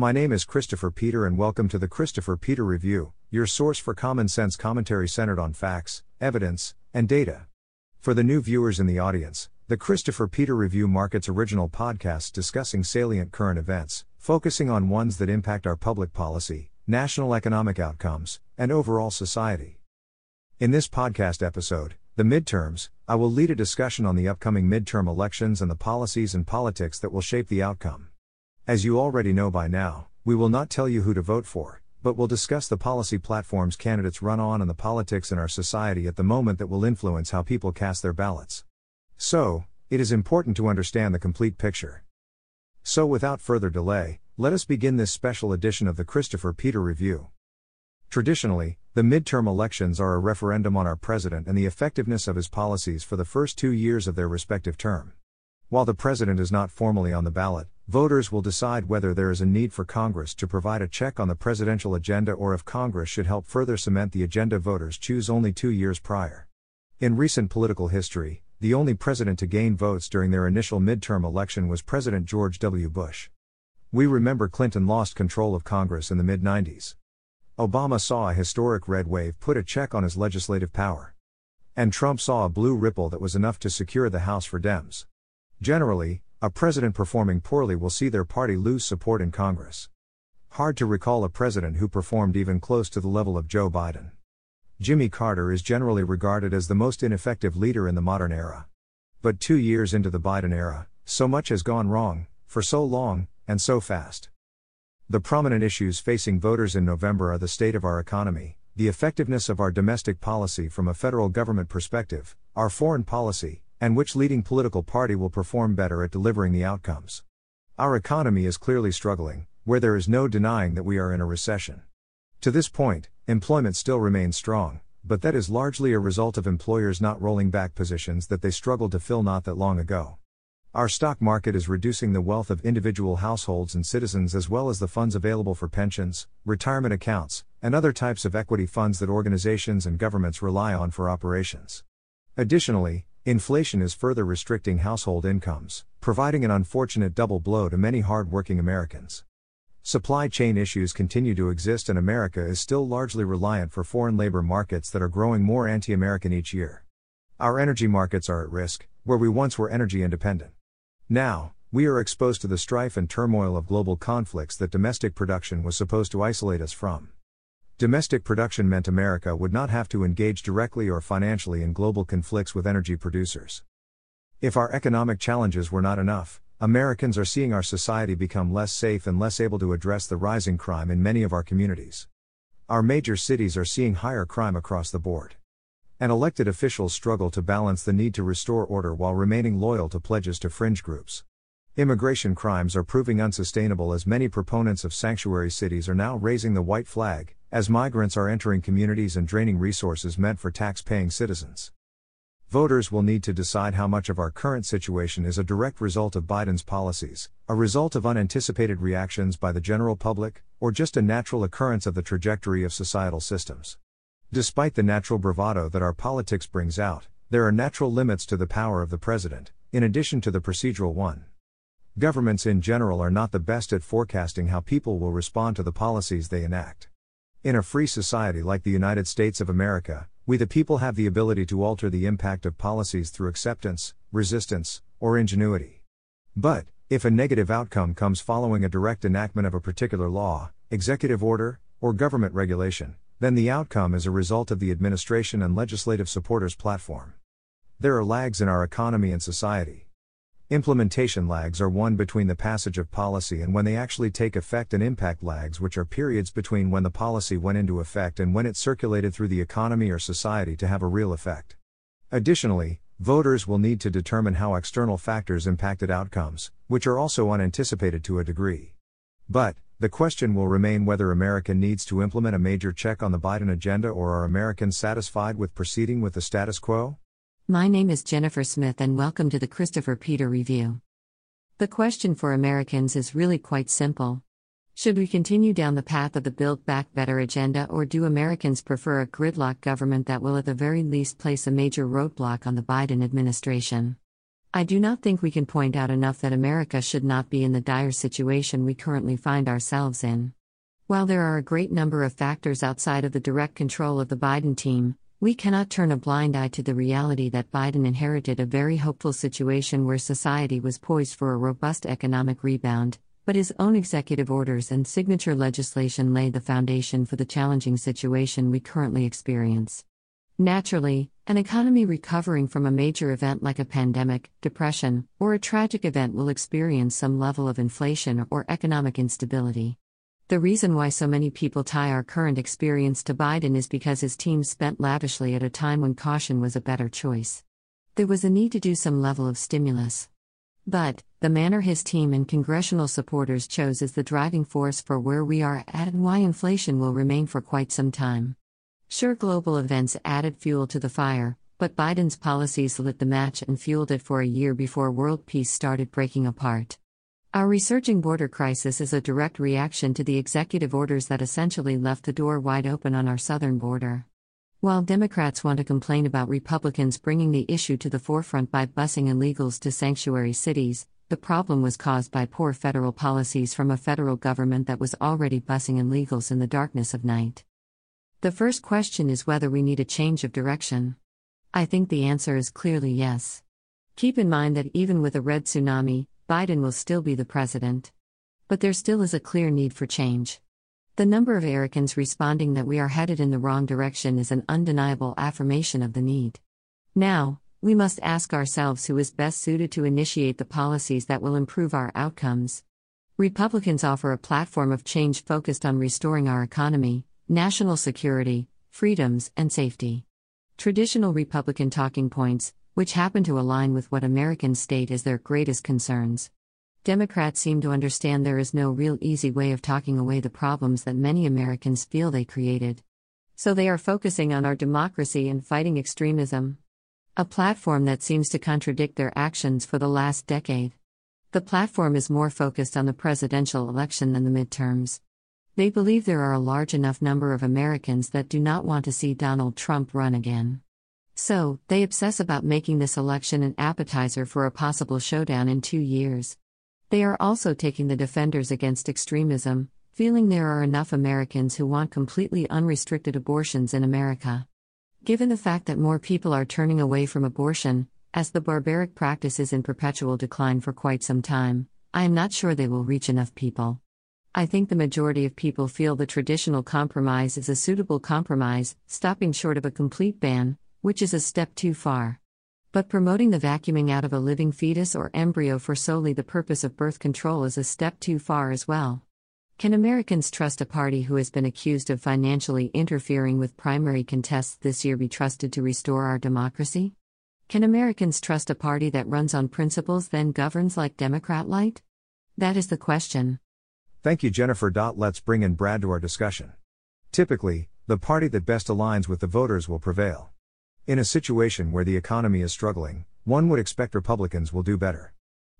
My name is Christopher Peter, and welcome to the Christopher Peter Review, your source for common sense commentary centered on facts, evidence, and data. For the new viewers in the audience, the Christopher Peter Review markets original podcasts discussing salient current events, focusing on ones that impact our public policy, national economic outcomes, and overall society. In this podcast episode, The Midterms, I will lead a discussion on the upcoming midterm elections and the policies and politics that will shape the outcome. As you already know by now, we will not tell you who to vote for, but will discuss the policy platforms candidates run on and the politics in our society at the moment that will influence how people cast their ballots. So, it is important to understand the complete picture. So, without further delay, let us begin this special edition of the Christopher Peter Review. Traditionally, the midterm elections are a referendum on our president and the effectiveness of his policies for the first two years of their respective term. While the president is not formally on the ballot, voters will decide whether there is a need for Congress to provide a check on the presidential agenda or if Congress should help further cement the agenda voters choose only two years prior. In recent political history, the only president to gain votes during their initial midterm election was President George W. Bush. We remember Clinton lost control of Congress in the mid 90s. Obama saw a historic red wave put a check on his legislative power. And Trump saw a blue ripple that was enough to secure the House for Dems. Generally, a president performing poorly will see their party lose support in Congress. Hard to recall a president who performed even close to the level of Joe Biden. Jimmy Carter is generally regarded as the most ineffective leader in the modern era. But two years into the Biden era, so much has gone wrong, for so long, and so fast. The prominent issues facing voters in November are the state of our economy, the effectiveness of our domestic policy from a federal government perspective, our foreign policy, and which leading political party will perform better at delivering the outcomes. Our economy is clearly struggling, where there is no denying that we are in a recession. To this point, employment still remains strong, but that is largely a result of employers not rolling back positions that they struggled to fill not that long ago. Our stock market is reducing the wealth of individual households and citizens as well as the funds available for pensions, retirement accounts, and other types of equity funds that organizations and governments rely on for operations. Additionally, Inflation is further restricting household incomes, providing an unfortunate double blow to many hard-working Americans. Supply chain issues continue to exist and America is still largely reliant for foreign labor markets that are growing more anti-American each year. Our energy markets are at risk, where we once were energy independent. Now, we are exposed to the strife and turmoil of global conflicts that domestic production was supposed to isolate us from. Domestic production meant America would not have to engage directly or financially in global conflicts with energy producers. If our economic challenges were not enough, Americans are seeing our society become less safe and less able to address the rising crime in many of our communities. Our major cities are seeing higher crime across the board. And elected officials struggle to balance the need to restore order while remaining loyal to pledges to fringe groups. Immigration crimes are proving unsustainable as many proponents of sanctuary cities are now raising the white flag, as migrants are entering communities and draining resources meant for tax paying citizens. Voters will need to decide how much of our current situation is a direct result of Biden's policies, a result of unanticipated reactions by the general public, or just a natural occurrence of the trajectory of societal systems. Despite the natural bravado that our politics brings out, there are natural limits to the power of the president, in addition to the procedural one. Governments in general are not the best at forecasting how people will respond to the policies they enact. In a free society like the United States of America, we the people have the ability to alter the impact of policies through acceptance, resistance, or ingenuity. But, if a negative outcome comes following a direct enactment of a particular law, executive order, or government regulation, then the outcome is a result of the administration and legislative supporters' platform. There are lags in our economy and society. Implementation lags are one between the passage of policy and when they actually take effect, and impact lags, which are periods between when the policy went into effect and when it circulated through the economy or society to have a real effect. Additionally, voters will need to determine how external factors impacted outcomes, which are also unanticipated to a degree. But, the question will remain whether America needs to implement a major check on the Biden agenda or are Americans satisfied with proceeding with the status quo? My name is Jennifer Smith, and welcome to the Christopher Peter Review. The question for Americans is really quite simple. Should we continue down the path of the Build Back Better agenda, or do Americans prefer a gridlock government that will at the very least place a major roadblock on the Biden administration? I do not think we can point out enough that America should not be in the dire situation we currently find ourselves in. While there are a great number of factors outside of the direct control of the Biden team, we cannot turn a blind eye to the reality that Biden inherited a very hopeful situation where society was poised for a robust economic rebound, but his own executive orders and signature legislation laid the foundation for the challenging situation we currently experience. Naturally, an economy recovering from a major event like a pandemic, depression, or a tragic event will experience some level of inflation or economic instability. The reason why so many people tie our current experience to Biden is because his team spent lavishly at a time when caution was a better choice. There was a need to do some level of stimulus. But, the manner his team and congressional supporters chose is the driving force for where we are at and why inflation will remain for quite some time. Sure, global events added fuel to the fire, but Biden's policies lit the match and fueled it for a year before world peace started breaking apart. Our resurging border crisis is a direct reaction to the executive orders that essentially left the door wide open on our southern border. While Democrats want to complain about Republicans bringing the issue to the forefront by busing illegals to sanctuary cities, the problem was caused by poor federal policies from a federal government that was already busing illegals in the darkness of night. The first question is whether we need a change of direction. I think the answer is clearly yes. Keep in mind that even with a red tsunami, Biden will still be the president. But there still is a clear need for change. The number of Americans responding that we are headed in the wrong direction is an undeniable affirmation of the need. Now, we must ask ourselves who is best suited to initiate the policies that will improve our outcomes. Republicans offer a platform of change focused on restoring our economy, national security, freedoms, and safety. Traditional Republican talking points, which happen to align with what Americans state as their greatest concerns. Democrats seem to understand there is no real easy way of talking away the problems that many Americans feel they created. So they are focusing on our democracy and fighting extremism. A platform that seems to contradict their actions for the last decade. The platform is more focused on the presidential election than the midterms. They believe there are a large enough number of Americans that do not want to see Donald Trump run again. So, they obsess about making this election an appetizer for a possible showdown in two years. They are also taking the defenders against extremism, feeling there are enough Americans who want completely unrestricted abortions in America. Given the fact that more people are turning away from abortion, as the barbaric practice is in perpetual decline for quite some time, I am not sure they will reach enough people. I think the majority of people feel the traditional compromise is a suitable compromise, stopping short of a complete ban, which is a step too far. But promoting the vacuuming out of a living fetus or embryo for solely the purpose of birth control is a step too far as well. Can Americans trust a party who has been accused of financially interfering with primary contests this year be trusted to restore our democracy? Can Americans trust a party that runs on principles then governs like Democrat light? That is the question. Thank you, Jennifer. Let's bring in Brad to our discussion. Typically, the party that best aligns with the voters will prevail. In a situation where the economy is struggling, one would expect Republicans will do better.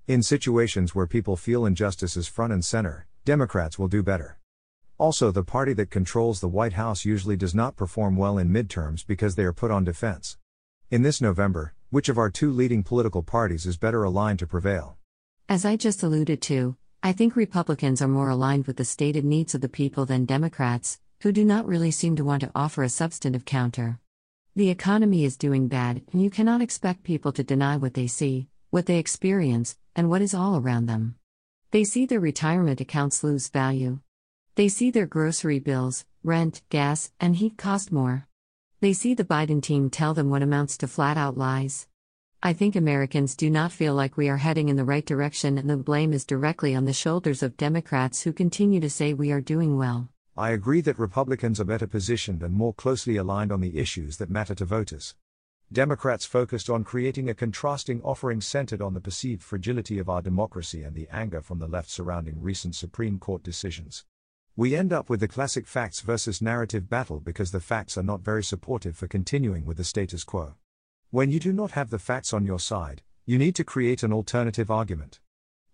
In situations where people feel injustice is front and center, Democrats will do better. Also, the party that controls the White House usually does not perform well in midterms because they are put on defense. In this November, which of our two leading political parties is better aligned to prevail? As I just alluded to, I think Republicans are more aligned with the stated needs of the people than Democrats, who do not really seem to want to offer a substantive counter. The economy is doing bad, and you cannot expect people to deny what they see, what they experience, and what is all around them. They see their retirement accounts lose value. They see their grocery bills, rent, gas, and heat cost more. They see the Biden team tell them what amounts to flat out lies. I think Americans do not feel like we are heading in the right direction, and the blame is directly on the shoulders of Democrats who continue to say we are doing well. I agree that Republicans are better positioned and more closely aligned on the issues that matter to voters. Democrats focused on creating a contrasting offering centered on the perceived fragility of our democracy and the anger from the left surrounding recent Supreme Court decisions. We end up with the classic facts versus narrative battle because the facts are not very supportive for continuing with the status quo. When you do not have the facts on your side, you need to create an alternative argument.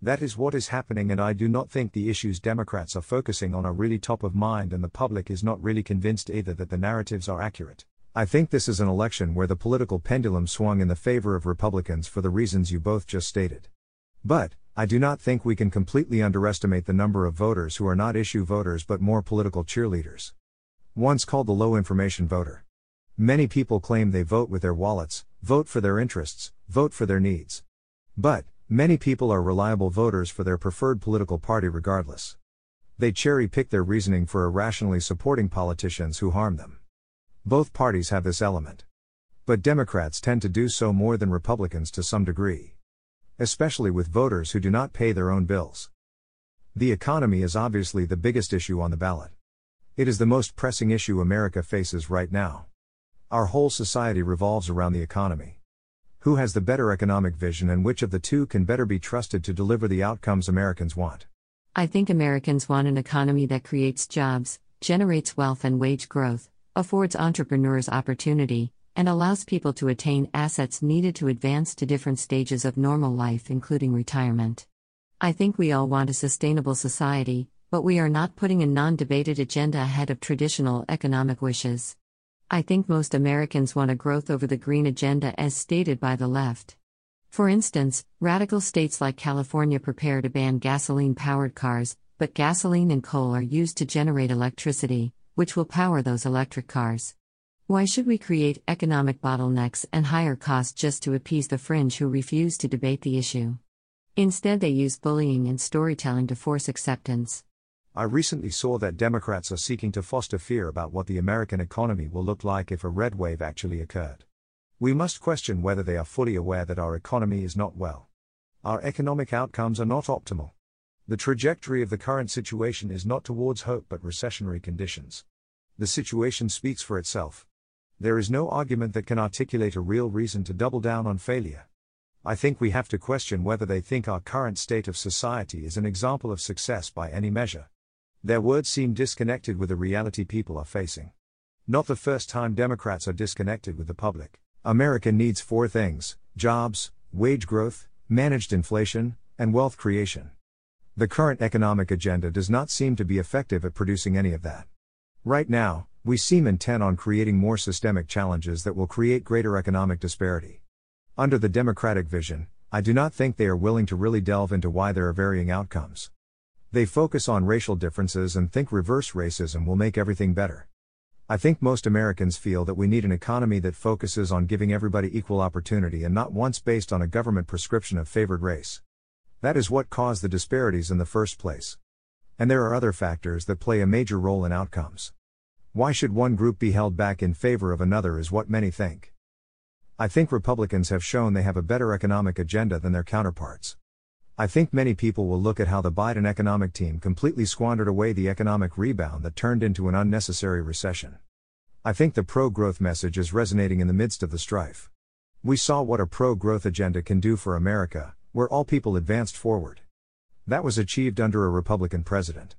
That is what is happening, and I do not think the issues Democrats are focusing on are really top of mind, and the public is not really convinced either that the narratives are accurate. I think this is an election where the political pendulum swung in the favor of Republicans for the reasons you both just stated. But, I do not think we can completely underestimate the number of voters who are not issue voters but more political cheerleaders. Once called the low information voter. Many people claim they vote with their wallets, vote for their interests, vote for their needs. But, many people are reliable voters for their preferred political party regardless. They cherry pick their reasoning for irrationally supporting politicians who harm them. Both parties have this element. But Democrats tend to do so more than Republicans to some degree. Especially with voters who do not pay their own bills. The economy is obviously the biggest issue on the ballot. It is the most pressing issue America faces right now. Our whole society revolves around the economy. Who has the better economic vision and which of the two can better be trusted to deliver the outcomes Americans want? I think Americans want an economy that creates jobs, generates wealth and wage growth, affords entrepreneurs opportunity, and allows people to attain assets needed to advance to different stages of normal life, including retirement. I think we all want a sustainable society, but we are not putting a non debated agenda ahead of traditional economic wishes. I think most Americans want a growth over the green agenda as stated by the left. For instance, radical states like California prepare to ban gasoline powered cars, but gasoline and coal are used to generate electricity, which will power those electric cars. Why should we create economic bottlenecks and higher costs just to appease the fringe who refuse to debate the issue? Instead, they use bullying and storytelling to force acceptance. I recently saw that Democrats are seeking to foster fear about what the American economy will look like if a red wave actually occurred. We must question whether they are fully aware that our economy is not well. Our economic outcomes are not optimal. The trajectory of the current situation is not towards hope but recessionary conditions. The situation speaks for itself. There is no argument that can articulate a real reason to double down on failure. I think we have to question whether they think our current state of society is an example of success by any measure. Their words seem disconnected with the reality people are facing. Not the first time Democrats are disconnected with the public. America needs four things jobs, wage growth, managed inflation, and wealth creation. The current economic agenda does not seem to be effective at producing any of that. Right now, we seem intent on creating more systemic challenges that will create greater economic disparity. Under the Democratic vision, I do not think they are willing to really delve into why there are varying outcomes. They focus on racial differences and think reverse racism will make everything better. I think most Americans feel that we need an economy that focuses on giving everybody equal opportunity and not once based on a government prescription of favored race. That is what caused the disparities in the first place. And there are other factors that play a major role in outcomes. Why should one group be held back in favor of another is what many think. I think Republicans have shown they have a better economic agenda than their counterparts. I think many people will look at how the Biden economic team completely squandered away the economic rebound that turned into an unnecessary recession. I think the pro growth message is resonating in the midst of the strife. We saw what a pro growth agenda can do for America, where all people advanced forward. That was achieved under a Republican president.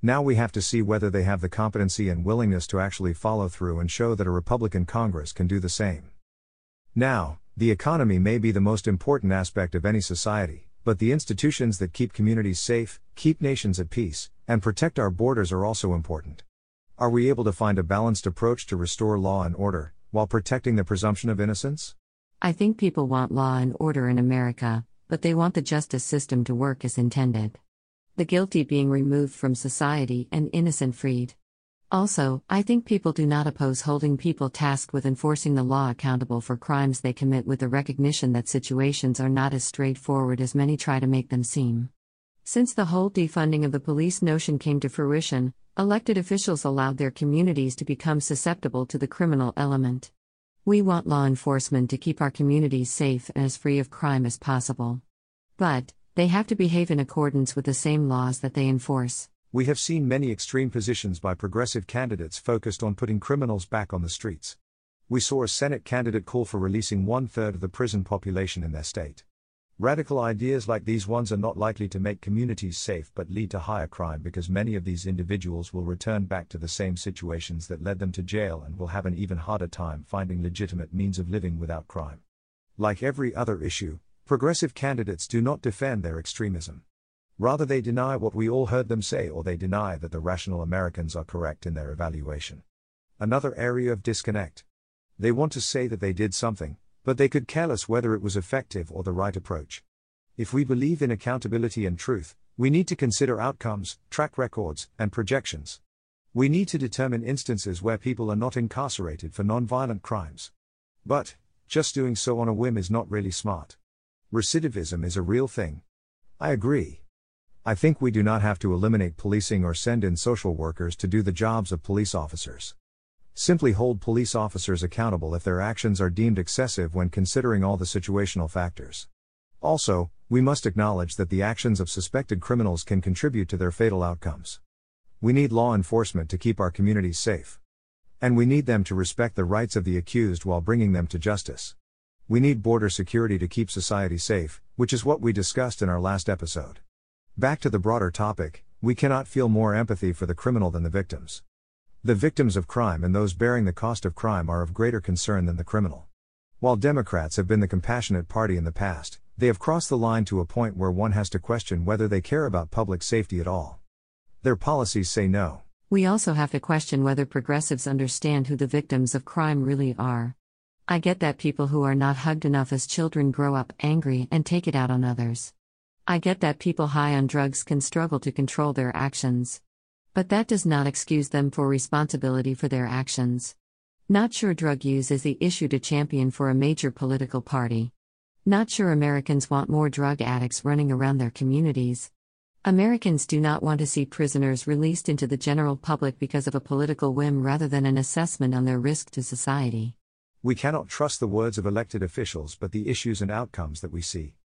Now we have to see whether they have the competency and willingness to actually follow through and show that a Republican Congress can do the same. Now, the economy may be the most important aspect of any society, but the institutions that keep communities safe, keep nations at peace, and protect our borders are also important. Are we able to find a balanced approach to restore law and order, while protecting the presumption of innocence? I think people want law and order in America, but they want the justice system to work as intended. The guilty being removed from society and innocent freed. Also, I think people do not oppose holding people tasked with enforcing the law accountable for crimes they commit with the recognition that situations are not as straightforward as many try to make them seem. Since the whole defunding of the police notion came to fruition, elected officials allowed their communities to become susceptible to the criminal element. We want law enforcement to keep our communities safe and as free of crime as possible. But, they have to behave in accordance with the same laws that they enforce. We have seen many extreme positions by progressive candidates focused on putting criminals back on the streets. We saw a Senate candidate call for releasing one third of the prison population in their state. Radical ideas like these ones are not likely to make communities safe but lead to higher crime because many of these individuals will return back to the same situations that led them to jail and will have an even harder time finding legitimate means of living without crime. Like every other issue, progressive candidates do not defend their extremism. Rather, they deny what we all heard them say or they deny that the rational Americans are correct in their evaluation. Another area of disconnect. They want to say that they did something, but they could care less whether it was effective or the right approach. If we believe in accountability and truth, we need to consider outcomes, track records, and projections. We need to determine instances where people are not incarcerated for nonviolent crimes. But, just doing so on a whim is not really smart. Recidivism is a real thing. I agree. I think we do not have to eliminate policing or send in social workers to do the jobs of police officers. Simply hold police officers accountable if their actions are deemed excessive when considering all the situational factors. Also, we must acknowledge that the actions of suspected criminals can contribute to their fatal outcomes. We need law enforcement to keep our communities safe. And we need them to respect the rights of the accused while bringing them to justice. We need border security to keep society safe, which is what we discussed in our last episode. Back to the broader topic, we cannot feel more empathy for the criminal than the victims. The victims of crime and those bearing the cost of crime are of greater concern than the criminal. While Democrats have been the compassionate party in the past, they have crossed the line to a point where one has to question whether they care about public safety at all. Their policies say no. We also have to question whether progressives understand who the victims of crime really are. I get that people who are not hugged enough as children grow up angry and take it out on others. I get that people high on drugs can struggle to control their actions. But that does not excuse them for responsibility for their actions. Not sure drug use is the issue to champion for a major political party. Not sure Americans want more drug addicts running around their communities. Americans do not want to see prisoners released into the general public because of a political whim rather than an assessment on their risk to society. We cannot trust the words of elected officials but the issues and outcomes that we see.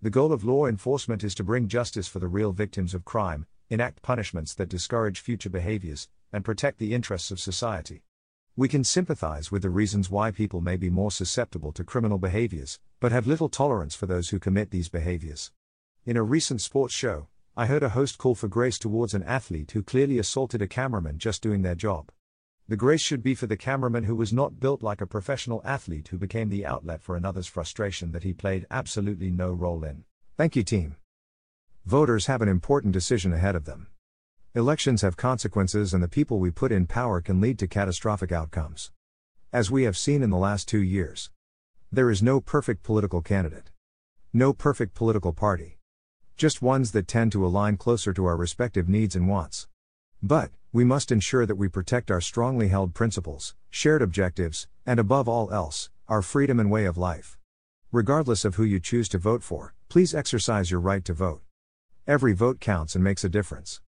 The goal of law enforcement is to bring justice for the real victims of crime, enact punishments that discourage future behaviors, and protect the interests of society. We can sympathize with the reasons why people may be more susceptible to criminal behaviors, but have little tolerance for those who commit these behaviors. In a recent sports show, I heard a host call for grace towards an athlete who clearly assaulted a cameraman just doing their job. The grace should be for the cameraman who was not built like a professional athlete who became the outlet for another's frustration that he played absolutely no role in. Thank you, team. Voters have an important decision ahead of them. Elections have consequences, and the people we put in power can lead to catastrophic outcomes. As we have seen in the last two years, there is no perfect political candidate, no perfect political party, just ones that tend to align closer to our respective needs and wants. But, we must ensure that we protect our strongly held principles, shared objectives, and above all else, our freedom and way of life. Regardless of who you choose to vote for, please exercise your right to vote. Every vote counts and makes a difference.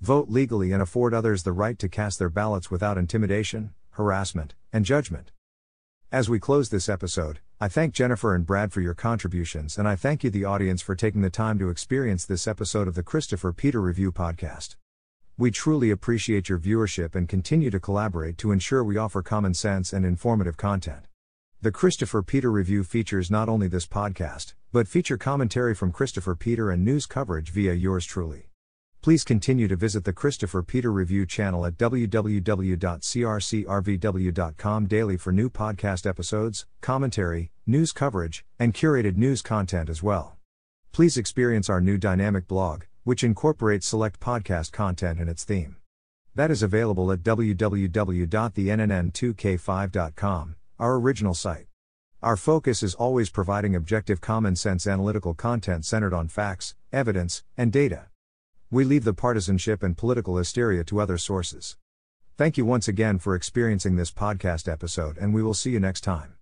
Vote legally and afford others the right to cast their ballots without intimidation, harassment, and judgment. As we close this episode, I thank Jennifer and Brad for your contributions, and I thank you, the audience, for taking the time to experience this episode of the Christopher Peter Review Podcast. We truly appreciate your viewership and continue to collaborate to ensure we offer common sense and informative content. The Christopher Peter Review features not only this podcast, but feature commentary from Christopher Peter and news coverage via yours truly. Please continue to visit the Christopher Peter Review channel at www.crcrvw.com daily for new podcast episodes, commentary, news coverage, and curated news content as well. Please experience our new dynamic blog, which incorporates select podcast content in its theme. That is available at www.thenn2k5.com our original site. Our focus is always providing objective common sense analytical content centered on facts, evidence, and data. We leave the partisanship and political hysteria to other sources. Thank you once again for experiencing this podcast episode, and we will see you next time.